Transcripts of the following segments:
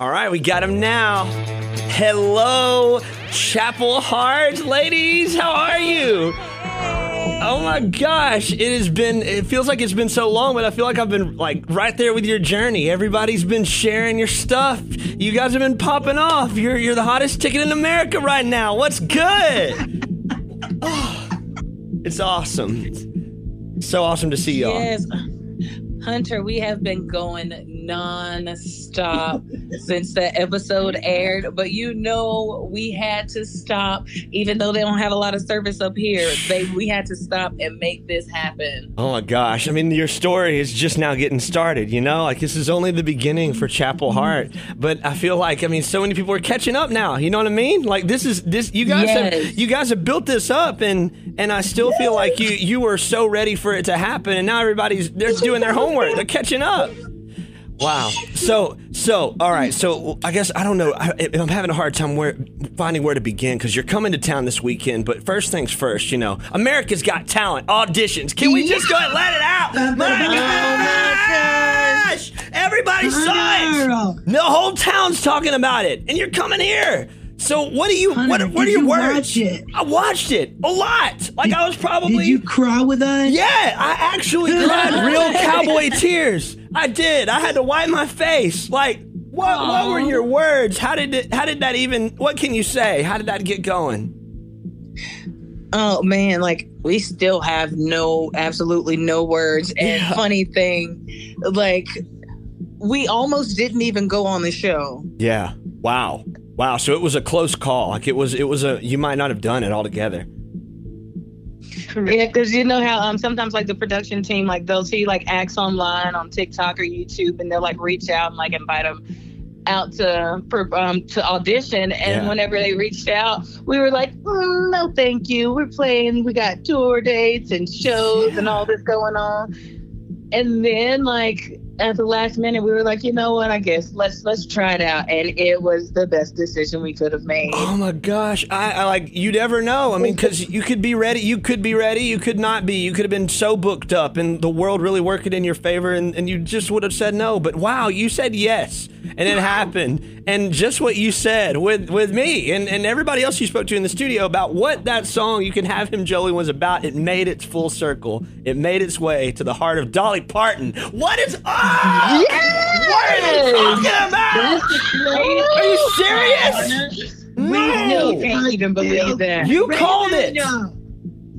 All right, we got him now. Hello, Chapel Hart ladies. How are you? Oh my gosh, it has been it feels like it's been so long, but I feel like I've been like right there with your journey. Everybody's been sharing your stuff. You guys have been popping off. You're you're the hottest ticket in America right now. What's good? Oh, it's awesome. So awesome to see y'all. Yes. Hunter, we have been going non-stop since that episode aired, but you know we had to stop, even though they don't have a lot of service up here. They we had to stop and make this happen. Oh my gosh. I mean, your story is just now getting started, you know? Like, this is only the beginning for Chapel mm-hmm. Hart. But I feel like, I mean, so many people are catching up now. You know what I mean? Like, this is, this, you guys Yes. have, you guys have built this up and, and I still feel like you, you were so ready for it to happen. And now everybody's, they're doing their homework. They're catching up. Wow. So, so, all right. So, I guess I don't know. I, I'm having a hard time where finding where to begin because you're coming to town this weekend. But first things first, you know, America's Got Talent auditions. Can we just go and let it out? My gosh! Everybody saw it. The whole town's talking about it, and you're coming here. So, what do you? what, Hunter, what are did your you words? I watched it a lot. Like I was probably. Did you cry with us? Yeah, I actually cried real cowboy tears. I did. I had to wipe my face. Like, what? What were your words? How did it? How did that even? What can you say? How did that get going? Oh man, like we still have no, absolutely no words. And Yeah. funny thing, like we almost didn't even go on the show. Yeah. Wow. Wow. So it was a close call. Like it was. It was a. You might not have done it altogether. Yeah, because you know how um sometimes like the production team like they'll see like acts online on TikTok or YouTube and they'll like reach out and like invite them out to for um to audition. And Yeah. whenever they reached out we were like "Mm, no thank you. We're playing. We got tour dates and shows and all this going on. And then like at the last minute we were like you know what I guess let's let's try it out and it was the best decision we could have made Oh my gosh! I, I like you never know. I mean, because you could be ready, you could be ready, you could not be. You could have been so booked up, and the world really working in your favor, and, and you just would have said no. But wow, you said yes, and it happened. And just what you said with with me and, and everybody else you spoke to in the studio about what that song "You Can Have Him, Jolene" was about. It made its full circle. It made its way to the heart of Dolly Parton. What is up? What are you talking about? Are you serious? we still can't even believe that You called it.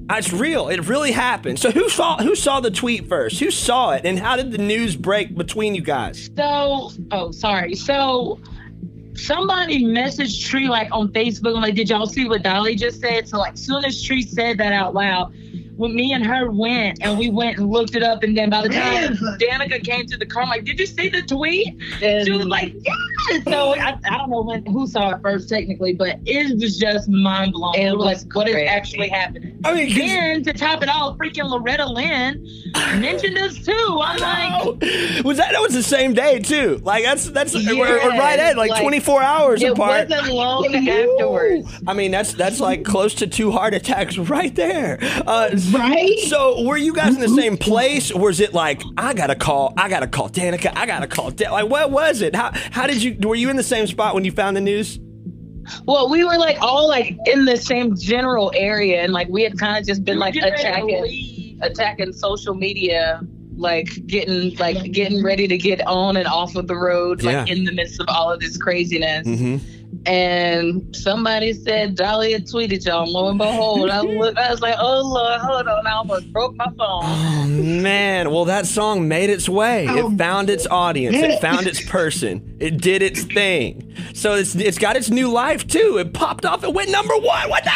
Ah, it's real. It really happened. So who saw who saw the tweet first? Who saw it, and how did the news break between you guys? So, oh, sorry. So, somebody messaged Trea like on Facebook, like, did y'all see what Dolly just said? So, like, soon as Trea said that out loud, when me and her went and we went and looked it up, and then by the time Danica came to the car, I'm like, did you see the tweet? And She was like, yes. So I, I don't know when who saw it first technically, but it was just mind blowing. It It was like, what is actually happening? I mean, Then to top it all, freaking Loretta Lynn mentioned us too. I'm like. Oh, was that that was the same day too? Like that's that's we're, we're right at like, like, 24 hours it apart. wasn't long afterwards I mean that's that's like close to two heart attacks right there. Uh, Right? So were you guys in the mm-hmm. same place, or was it like I gotta call, I gotta call Danica, I gotta call, Dan-? like what was it? How how did you? Were you in the same spot when you found the news? Well, we were like all like in the same general area, and like we had kind of just been like Getting ready to attacking, attacking social media, like getting like getting ready to get on and off of the road, like Yeah. in the midst of all of this craziness. Mm-hmm. And somebody said Dolly had tweeted y'all. Lo and behold, I looked, I was like, oh Lord, hold on, I almost broke my phone. Oh man, well that song made its way. Oh. It found its audience. It found its person. It did its thing. So it's it's got its new life too. It popped off. It went number one. What the?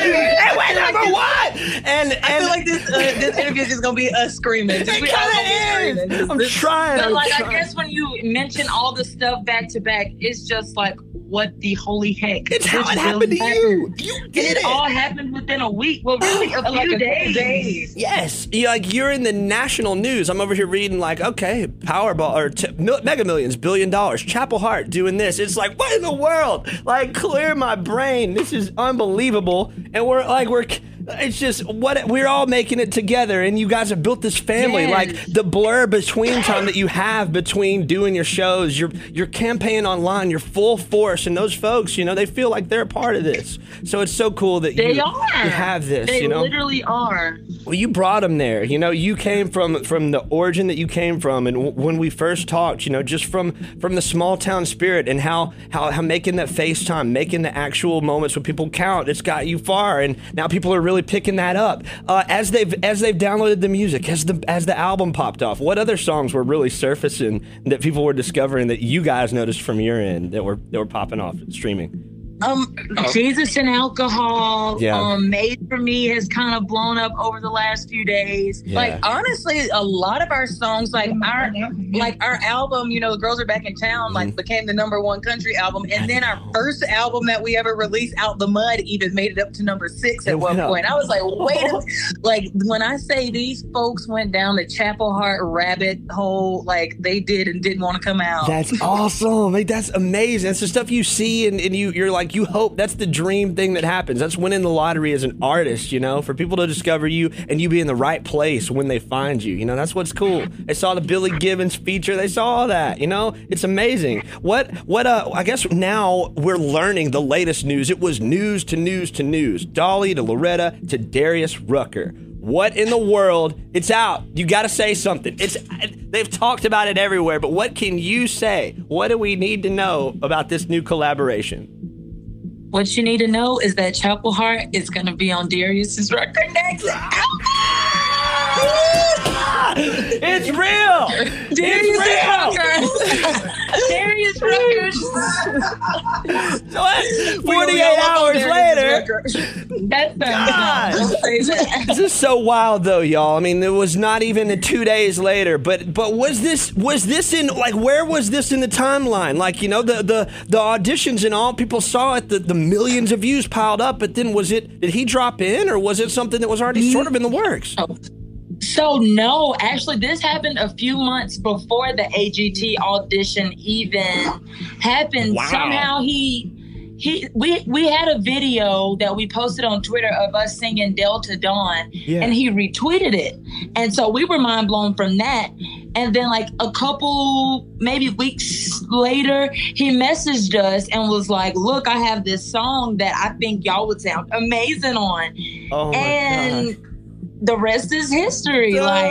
It went number one. And and I feel like this uh, this interview is just gonna be us screaming. Just it we all kind of screaming. is. I'm This- trying. But I'm like, I guess when you mention all the stuff back to back, it's just like, what the holy heck? It's how This it happened to really you. You did it it. all happened within a week. Well, really, a few Like a few days. days. Yes, you like you're in the national news. I'm over here reading like, okay, Powerball or t- Mega Millions, billion dollars. Chapel Hart doing this. It's like, what in the world? Like, clear my brain. This is unbelievable. And we're like, we're It's just what we're all making it together, and you guys have built this family. Yes. Like the blur between time that you have between doing your shows, your your campaign online, your full force, and those folks, you know, they feel like they're a part of this. So it's so cool that They you, are. you have this. They you know, literally are. well, you brought them there. You know, you came from from the origin that you came from, and w- when we first talked, you know, just from from the small town spirit and how how how making that FaceTime, making the actual moments when people count, it's got you far, and now people are really picking that up uh, as they've as they've downloaded the music, as the as the album popped off. What other songs were really surfacing that people were discovering that you guys noticed from your end that were that were popping off streaming? Um, Jesus and alcohol. Yeah. Um, made for me has kind of blown up over the last few days. Yeah. Like honestly, a lot of our songs, like our like our album, you know, the girls are back in town, like became the number one country album, and then our first album that we ever released, Out the Mud, even made it up to number six It at one went up. point. I was like, wait, a like when I say these folks went down the Chapel Hart rabbit hole, like they did and didn't want to come out. That's awesome. Like that's amazing. That's the stuff you see and, and you you're like you hope that's the dream thing that happens. That's winning the lottery as an artist, you know, for people to discover you and you be in the right place when they find you. You know, that's what's cool. They saw the Billy Gibbons feature, they saw all that, you know? It's amazing. What what uh I guess now we're learning the latest news. It was news to news to news. Dolly to Loretta to Darius Rucker. What in the world? It's out. You got to say something. It's they've talked about it everywhere, but what can you say? What do we need to know about this new collaboration? What you need to know is that Chapel Hart is going to be on Darius's record next. It's real. Darius It's Darius Rucker. So what? 48 hours later. That's God. This is so wild though, y'all. I mean, it was not even a two days later, but but was this was this in like where was this in the timeline? Like, you know, the the the auditions and all people saw it, the, the millions of views piled up, but then was it did he drop in or was it something that was already sort of in the works? So no, actually, this happened a few months before the AGT audition even happened. Wow. Somehow he. He, we we had a video that we posted on Twitter of us singing Delta Dawn, Yeah. and he retweeted it, and so we were mind blown from that. And then like a couple maybe weeks later, he messaged us and was like, "Look, I have this song that I think y'all would sound amazing on," Oh my and the rest is history. Like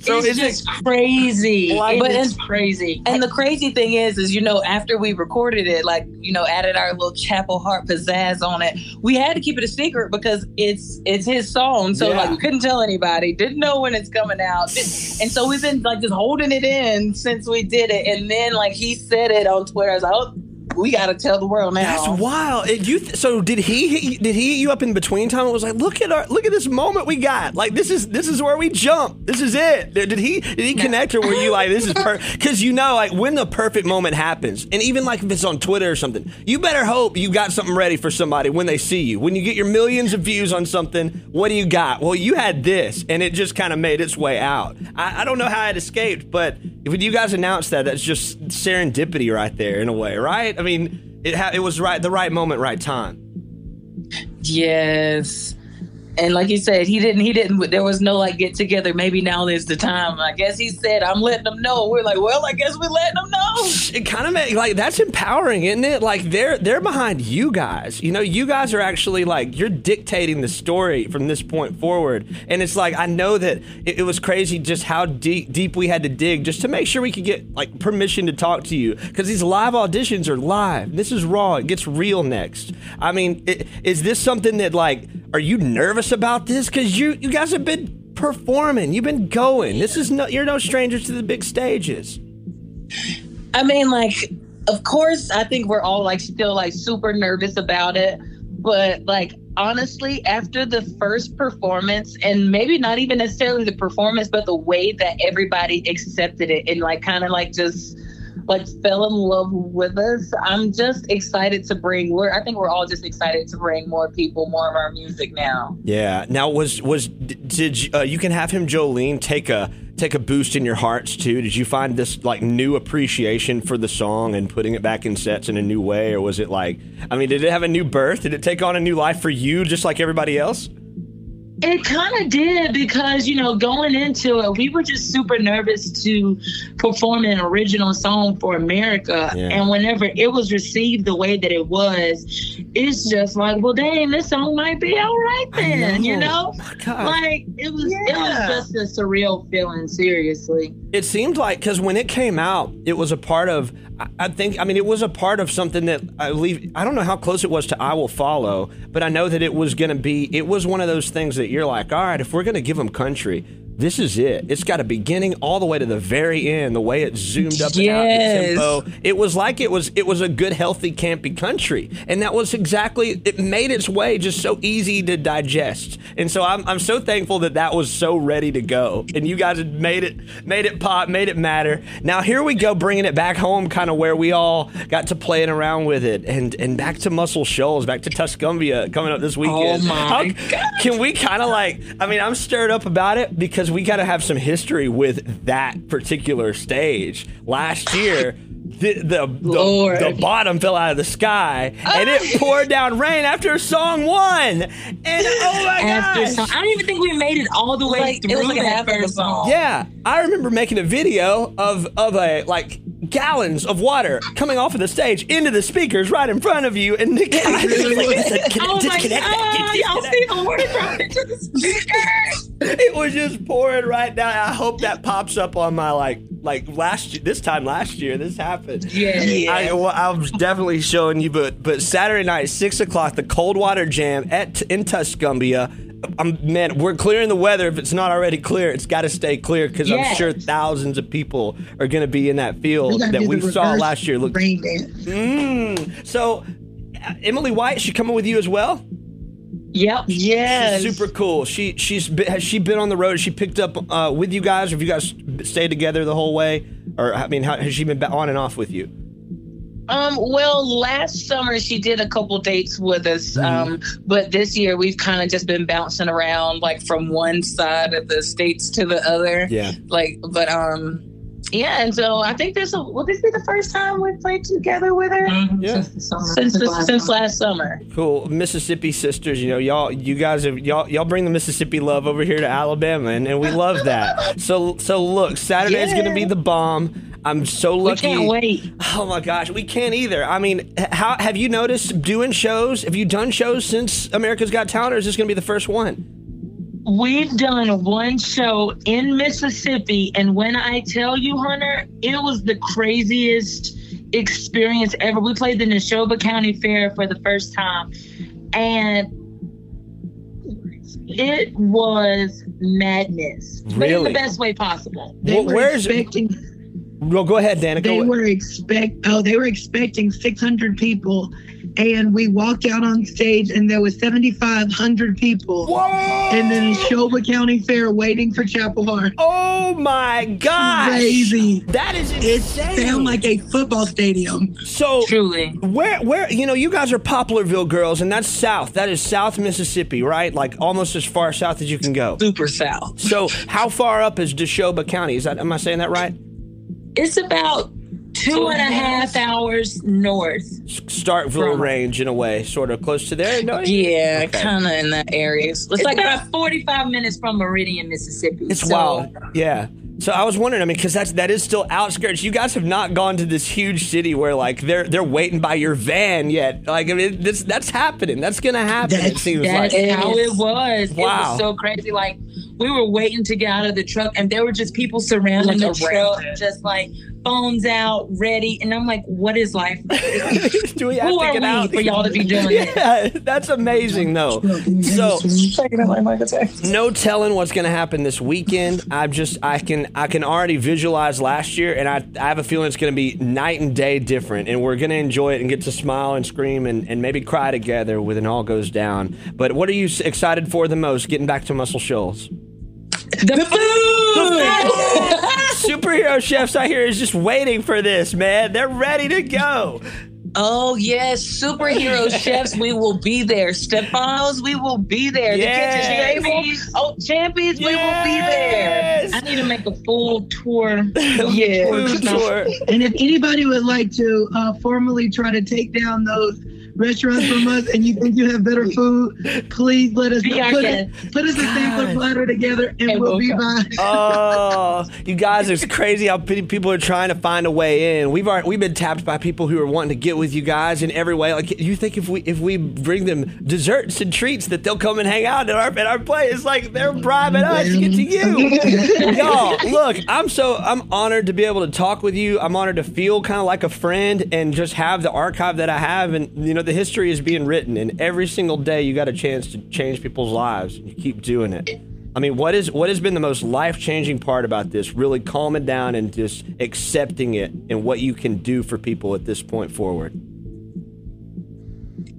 so it's is it just crazy. Like- but it's crazy. And the crazy thing is, is you know, after we recorded it, like you know, added our little Chapel Hart pizzazz on it, we had to keep it a secret because it's it's his song. So Yeah. like we couldn't tell anybody, didn't know when it's coming out, and so we've been like just holding it in since we did it. And then like he said it on Twitter, I was like, oh, we got to tell the world now. That's wild. And You th- so did he? hit you- Did he hit you up in between time? It was like, look at our, look at this moment we got. Like this is this is where we jump. This is it. Did did he? Did he connect or were you like, this is perfect? Because you know, like when the perfect moment happens, and even like if it's on Twitter or something, you better hope you got something ready for somebody when they see you. When you get your millions of views on something, what do you got? Well, you had this, and it just kind of made its way out. I, I don't know how it escaped, but when you guys announced that, that's just serendipity right there in a way, right? I mean, it ha- it was right the right moment, right time. Yes. And like you said, he didn't. He didn't. There was no like get together. Maybe now is the time. I guess he said, "I'm letting them know." We're like, "Well, I guess we're letting them know." It kind of like that's empowering, isn't it? Like they're they're behind you guys. You know, you guys are actually like you're dictating the story from this point forward. And it's like I know that it, it was crazy just how deep deep we had to dig just to make sure we could get like permission to talk to you because these live auditions are live. This is raw. It gets real next. I mean, i- is this something that like are you nervous about this? Because you you guys have been performing. You've been going. This is no you're no strangers to the big stages. I mean, like, of course, I think we're all like still like super nervous about it. But like, honestly, after the first performance, and maybe not even necessarily the performance, but the way that everybody accepted it and like kind of like just like fell in love with us, I'm just excited to bring. We're I think we're all just excited to bring more people, more of our music now. Yeah. Now was was did you, uh, you can have him Jolene take a take a boost in your hearts too? Did you find this like new appreciation for the song and putting it back in sets in a new way, or was it like I mean, did it have a new birth? Did it take on a new life for you, just like everybody else? It kind of did because, you know, going into it, we were just super nervous to perform an original song for America. Yeah. And whenever it was received the way that it was, it's just like, well, dang, this song might be all right I then, you know. know? Like it was, it was just a surreal feeling. Seriously, It seemed like because when it came out, it was a part of. I- I think. I mean, it was a part of something that I believe. I don't know how close it was to "I Will Follow," but I know that it was going to be. It was one of those things that you're like, all right, if we're going to give them country, this is it. It's got a beginning all the way to the very end. The way it zoomed up and out, the tempo. It was like it was. It was a good, healthy, campy country, and that was exactly. It made its way just so easy to digest, and so I'm. I'm so thankful that that was so ready to go, and you guys had made it, made it pop, made it matter. Now here we go, bringing it back home, kind of where we all got to playing around with it, and and back to Muscle Shoals, back to Tuscumbia coming up this weekend. Oh my How- Can we kind of like? I mean, I'm stirred up about it because we got to have some history with that particular stage. Last year. The, the, the, Lord. the bottom fell out of the sky and it ah! poured down rain after song one. And oh my after gosh. song, I don't even think we made it all the way Like, it through was like that half of the first song. song. Yeah, I remember making a video of of a like gallons of water coming off of the stage into the speakers right in front of you, and really like, "Disconnect, Oh disconnect that, god, y'all see the water dropping the? It was just pouring right down. I hope that pops up on my like like last. This time last year, this happened. Yeah. I, well, I was definitely showing you, but but Saturday night, six o'clock, the Cold Water Jam at in Tuscumbia. Um, man, we're clearing the weather. If it's not already clear, it's got to stay clear because I'm sure thousands of people are going to be in that field that we saw last year. Look, rain dance. mm. so uh, Emily White, she coming with you as well. Yep. Yes. Super cool. She she's been, has she been on the road? Has she picked up uh, with you guys? Have you guys stayed together the whole way, or I mean, how, has she been on and off with you? Um, well, last summer she did a couple dates with us. Mm-hmm. Um, but this year we've kind of just been bouncing around like from one side of the states to the other. Yeah. Like, but um, yeah. And so I think this will will this be the first time we've played together with her Yeah. Since the summer. since the, last since summer. last summer. Cool, Mississippi sisters. You know, y'all, you guys have y'all, y'all bring the Mississippi love over here to Alabama, and, and we love that. So, so look, Saturday is going to be the bomb. I'm so lucky. We can't wait. Oh my gosh, we can't either. I mean, how have you noticed doing shows? Have you done shows since America's Got Talent, or is this going to be the first one? We've done one show in Mississippi, and when I tell you, Hunter, it was the craziest experience ever. We played the Neshoba County Fair for the first time, and it was madness, really? but in the best way possible. They Well, were where's- expecting. Well, go ahead, Danica. They were expect. Oh, they were expecting 600 people, and we walked out on stage, and there was 7,500 people. Whoa! And then Neshoba County Fair waiting for Chapel Hart. Oh my gosh! Crazy. That is It insane. sounded like a football stadium. so. Truly. Where, where, you know, you guys are Poplarville girls, and that's south. That is South Mississippi, right? Like almost as far south as you can go. Super South. So, how far up is Deshoba County? Is that, am I saying that right? It's about two and a half hours north. S- Starkville From- range, in a way, sort of close to there. No, Yeah, Okay. kind of in that area. It's, It's like about 45 minutes from Meridian, Mississippi. It's So- wild. Yeah. So I was wondering, I mean, because that's that is still outskirts. You guys have not gone to this huge city where like they're they're waiting by your van yet. Like I mean, this that's happening. That's gonna happen. it That's- seems That's like. how it was. It Wow. was so crazy. Like we were waiting to get out of the truck, and there were just people surrounding Like the truck, just like phones out, ready. And I'm like, "What is life? Do we have Who to are get we out? for y'all to be doing this?" Yeah, that's amazing though. So no telling what's going to happen this weekend. I'm just I can I can already visualize last year, and I I have a feeling it's going to be night and day different, and we're going to enjoy it and get to smile and scream and, and maybe cry together when it all goes down. But what are you excited for the most? Getting back to Muscle Shoals. The food. Superhero chefs out here is just waiting for this, man. They're ready to go. Oh yes, superhero chefs, we will be there. Stefanos, we will be there. Yes. The kitchen table, oh champions, we will be there. I need to make a full tour. Yeah. Food tour. And if anybody would like to uh, formally try to take down those restaurants from us and you think you have better food, please let us Be know. Put, guest. us, put us a sampler platter together and And we'll we'll be come. by. Oh, you guys, it's crazy how people are trying to find a way in. We've already, we've been tapped by people who are wanting to get with you guys in every way. Like you think if we if we bring them desserts and treats that they'll come and hang out at our at our place. It's Like they're bribing us to get to you. Y'all, look, I'm so I'm honored to be able to talk with you. I'm honored to feel kind of like a friend and just have the archive that I have. And you know, the history is being written, and every single day you got a chance to change people's lives. And you keep doing it. I mean, what is what has been the most life changing part about this? Really calming down and just accepting it and what you can do for people at this point forward.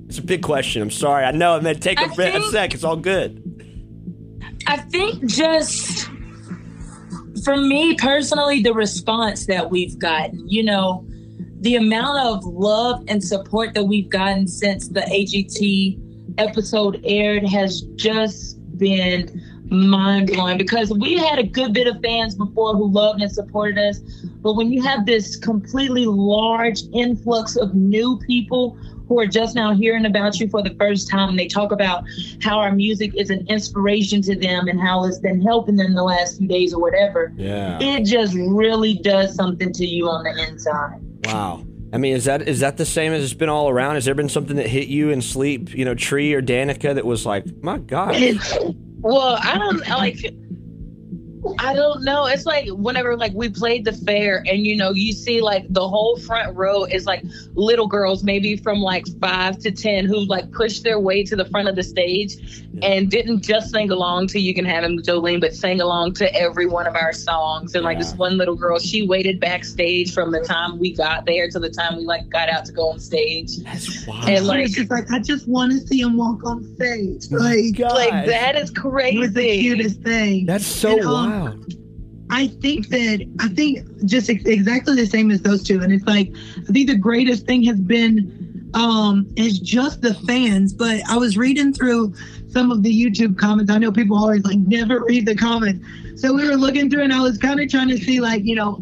It's a big question. I'm sorry. I know it may take a, I bit- a sec. It's all good. I think just for me personally, the response that we've gotten, you know, the amount of love and support that we've gotten since the AGT episode aired has just been mind blowing because we had a good bit of fans before who loved and supported us. But when you have this completely large influx of new people who are just now hearing about you for the first time, and they talk about how our music is an inspiration to them and how it's been helping them the last few days or whatever, Yeah. it just really does something to you on the inside. Wow. I mean, is that is that the same as it's been all around? Has there been something that hit you in sleep, you know, Trea or Danica, that was like, my God? Well, I don't like. I don't know. It's like whenever like we played the fair, and you know, you see like the whole front row is like little girls, maybe from like five to ten, who like pushed their way to the front of the stage, and didn't just sing along to "You Can Have Him, Jolene," but sang along to every one of our songs. And like this one little girl, she waited backstage from the time we got there to the time we like got out to go on stage. That's wild. And, And like- like, just like I just want to see him walk on stage. Like God. Like that is crazy. it was the cutest thing. That's so And, um, wild. I think that I think just ex- exactly the same as those two, and it's like I think the greatest thing has been um is just the fans. But I was reading through some of the YouTube comments. I know people always like never read the comments, so we were looking through, and I was kind of trying to see like you know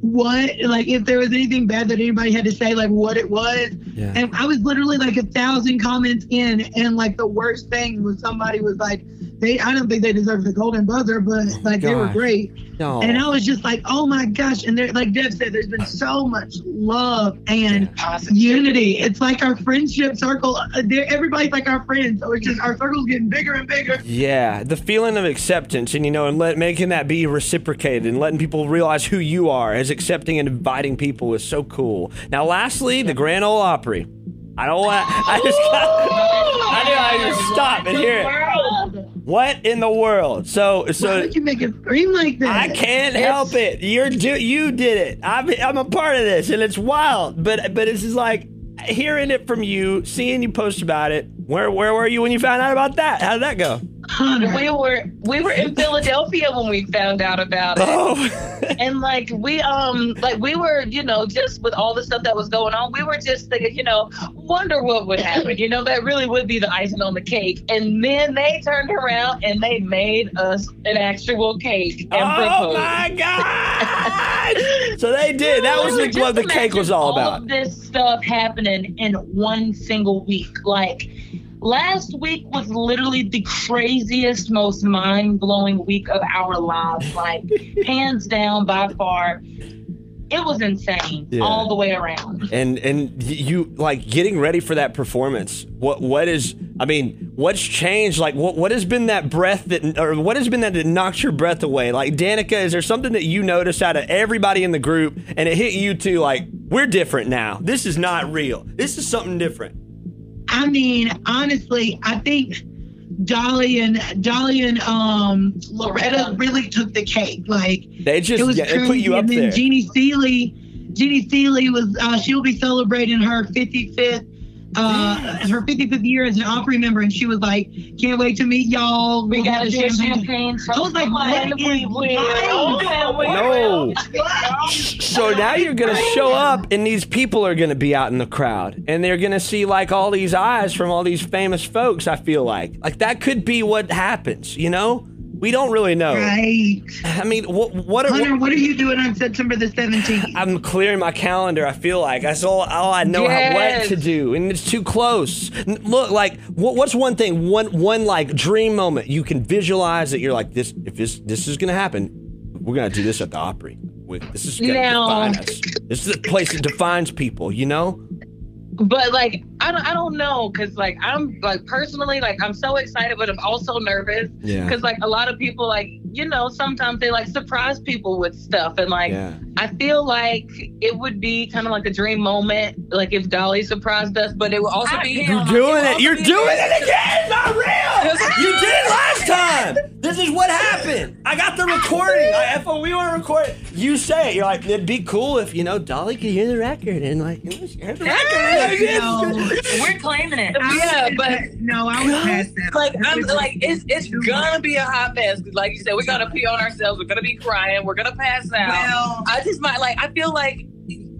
what like if there was anything bad that anybody had to say, like what it was. Yeah. And I was literally like a thousand comments in, and like the worst thing was somebody was like, they I don't think they deserve the golden buzzer, but oh like they were great. No. And I was just like, oh my gosh. And there, like Dev said, there's been so much love and unity. It's like our friendship circle. uh, there- Everybody's like our friends. So it's just our circle's getting bigger and bigger. Yeah, the feeling of acceptance, and you know, and let, making that be reciprocated, and letting people realize who you are as accepting and inviting people is so cool. Now, lastly, the Grand Ole Opry. I don't want. I just got. I knew I just stop and hear it. What in the world? So, Why so would you make it scream like that? I can't help it. You're do you did it. I'm I'm a part of this, and it's wild. But but it's just like hearing it from you, seeing you post about it. Where where were you when you found out about that? How did that go? Hunter. We were we were in Philadelphia when we found out about it. Oh, and like we um like we were you know just with all the stuff that was going on we were just thinking you know wonder what would happen you know that really would be the icing on the cake and then they turned around and they made us an actual cake and oh proposed my god! so they did. That was Like, what the cake was all All about. of this stuff happening in one single week. Like last week was literally the craziest, most mind blowing week of our lives. Like hands down, by far. It was insane Yeah. all the way around. And and you like getting ready for that performance. What what is? I mean, what's changed? Like what what has been that breath that, or what has been that that knocked your breath away? Like Danica, is there something that you noticed out of everybody in the group, and it hit you too? Like we're different now. This is not real. This is something different. I mean, honestly, I think Dolly and Dolly and um Loretta really took the cake. Like They just it was yeah, they crazy. put you up and then there. Jeannie Seely, Jeannie Seely was uh, she'll be celebrating her 55th. Uh, her 55th year as an Opry member, and she was like, "Can't wait to meet y'all." We We'll got have to share champagne." champagne. I was like, "What is No. So now you're gonna show up, and these people are gonna be out in the crowd, and they're gonna see like all these eyes from all these famous folks. I feel like, like that could be what happens, you know? We don't really know. Right. I mean, what what, are, Hunter, what are you doing on September the 17th? I'm clearing my calendar. I feel like that's all, all I know how, what to do, and it's too close. Look, like what, what's one thing, one one like dream moment you can visualize that you're like this. If this this is gonna happen, we're gonna do this at the Opry. This is gonna Now- define us. This is the place that defines people. You know? But like I don't I don't know because like I'm like personally like I'm so excited but I'm also nervous Yeah. because like a lot of people like you know sometimes they like surprise people with stuff and like Yeah. I feel like it would be kind of like a dream moment like if Dolly surprised us but it would also be You're doing it. You're doing it again. Not real. You did it last time. This is what happened. I got the recording. I, if we want to record it, you say it. You're like, it'd be cool if you know Dolly could hear the record and like you know, share the record. No. we're claiming it I yeah but no, I was past that. Like, I'm, like it's it's gonna be a hot mess. 'Cause Like you said, we're gonna pee on ourselves. We're gonna be crying. We're gonna pass out. Well, I just might like. I feel like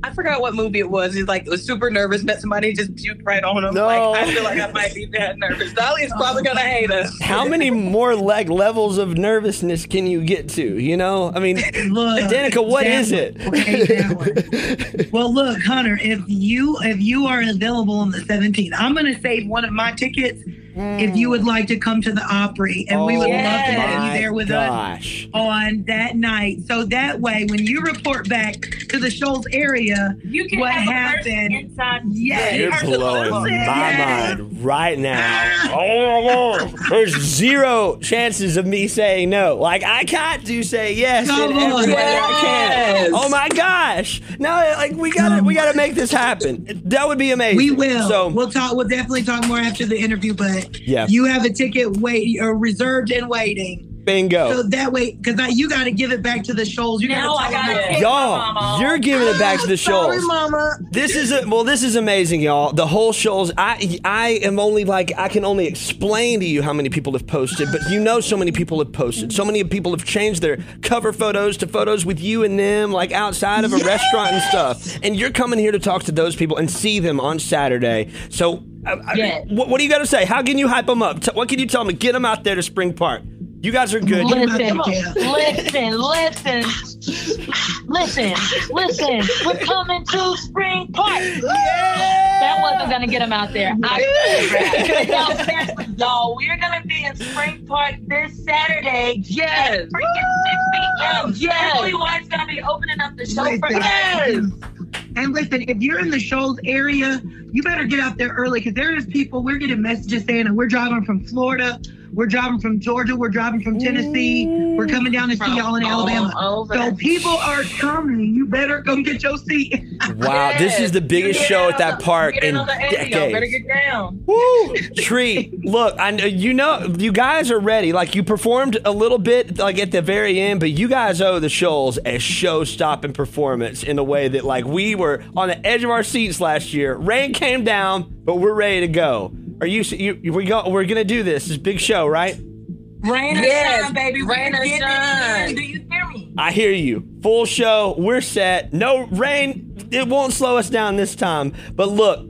I forgot what movie it was. He's like was super nervous. Met somebody just puked right on him. No. Like I feel like I might be that nervous. Dolly is probably gonna hate us. How many more like levels of nervousness can you get to? You know, I mean, look, Danica, what is one. it? Okay. Well, look, Hunter, if you if you are available on the 17th, I'm going to save one of my tickets if you would mm. like to come to the Opry, and we would love to have you oh there with us Oh on that night. So that way, when you report back to the Shoals area, You can What have happened? inside. yes, You're Personal blowing my Yes. mind right now. Ah. Oh my. There's zero chances of me saying no. Like I got to say yes Come in every on. way I can. Yes. Oh my gosh. No, like we gotta we gotta make this happen. That would be amazing. we will. So we'll talk. We'll definitely talk more after the interview. But Yeah. you have a ticket wait or reserved and waiting. Bingo. So that way, because now you got to give it back to the Shoals. You now gotta I got it. Y'all, you're giving it back to the shoals. Sorry. Mama. This is a, well, this is amazing, y'all. The whole shows. I I am only like I can only explain to you how many people have posted, but you know, so many people have posted. So many people have changed their cover photos to photos with you and them, like outside of a restaurant and stuff. And you're coming here to talk to those people and see them on Saturday. So, I, I- Yes. what, what do you got to say? How can you hype them up? T- what can you tell them? Get them out there to Spring Park. You guys are good. Listen. Listen, listen, listen, listen, listen. We're coming to Spring Park. That wasn't gonna get them out there. I, y'all, y'all, we're gonna be in Spring Park this Saturday. Yes. Freaking 6 p.m. Yes. Emily White's gonna be opening up the show for Listen. us. And listen, if you're in the Shoals area, you better get out there early because there is people. We're getting messages saying that we're driving from Florida, we're driving from Georgia, we're driving from Tennessee, we're coming down to see y'all in Alabama. all over. So people are coming. You better go get your seat. Wow, this is the biggest show at that park in another Andy, y'all Better decades. get down. Woo! Trea, look, I know you know you guys are ready. Like you performed a little bit like at the very end, but you guys owe the Shoals a show-stopping performance in a way that like we were on the edge of our seats last year. Rain came down, but we're ready to go. Are you? you we go. We're gonna do this. This big show, right? Rain or Yes, shine, baby. rain or shine. Do you hear me? I hear you. Full show. We're set. No rain. It won't slow us down this time. But look,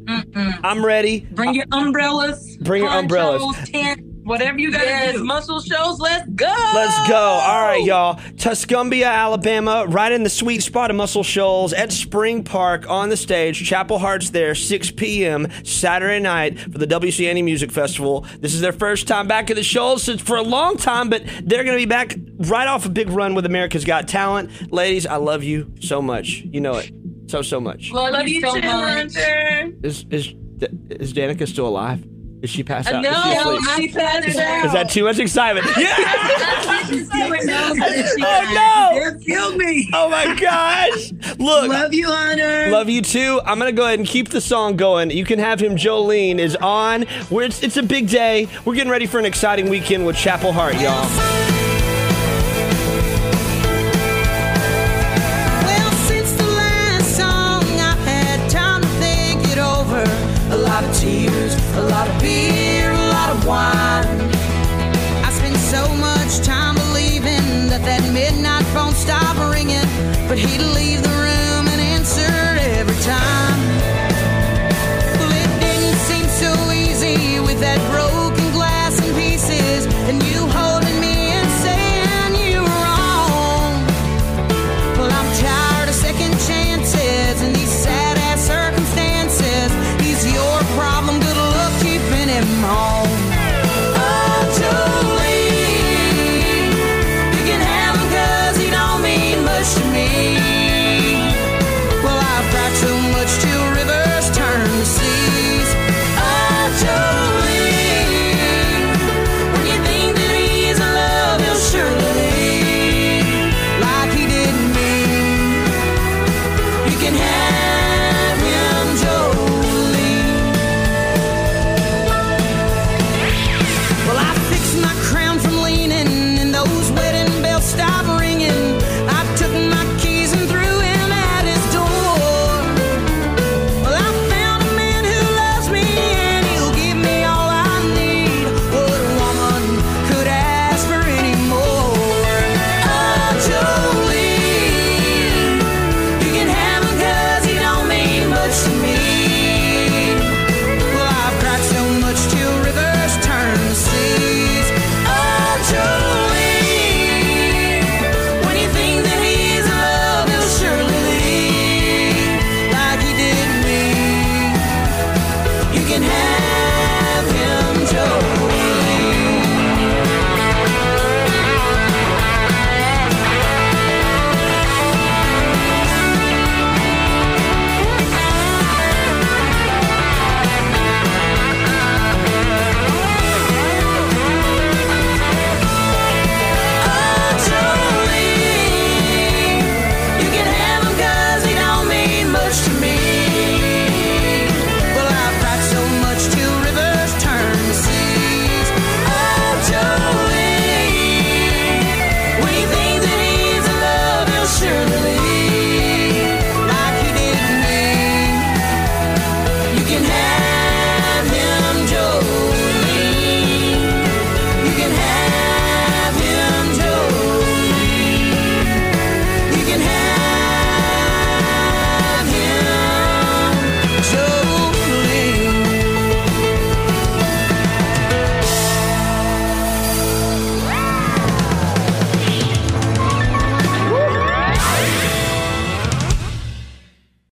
I'm ready. Bring your umbrellas. Bring your umbrellas. Tent, whatever you gotta Yes, do. Muscle Shoals. Let's go. Let's go. All right, y'all. Tuscumbia, Alabama, right in the sweet spot of Muscle Shoals at Spring Park on the stage. Chapel Hart's there, 6 p.m. Saturday night for the W.C. Handy Music Festival. This is their first time back at the Shoals since for a long time, but they're going to be back right off a big run with America's Got Talent. Ladies, I love you so much. You know it. So, so much. Love, Love you you so too, much. Is, is, is Danica still alive? Is she passed out? No, she passed out. Is that too much excitement? Yeah! oh, no! Killed me. Oh my gosh! Look, Love you, Hunter. love you too. I'm gonna go ahead and keep the song going. You can have him. Jolene is on. We're, it's, it's a big day. We're getting ready for an exciting weekend with Chapel Hart, y'all. but he'd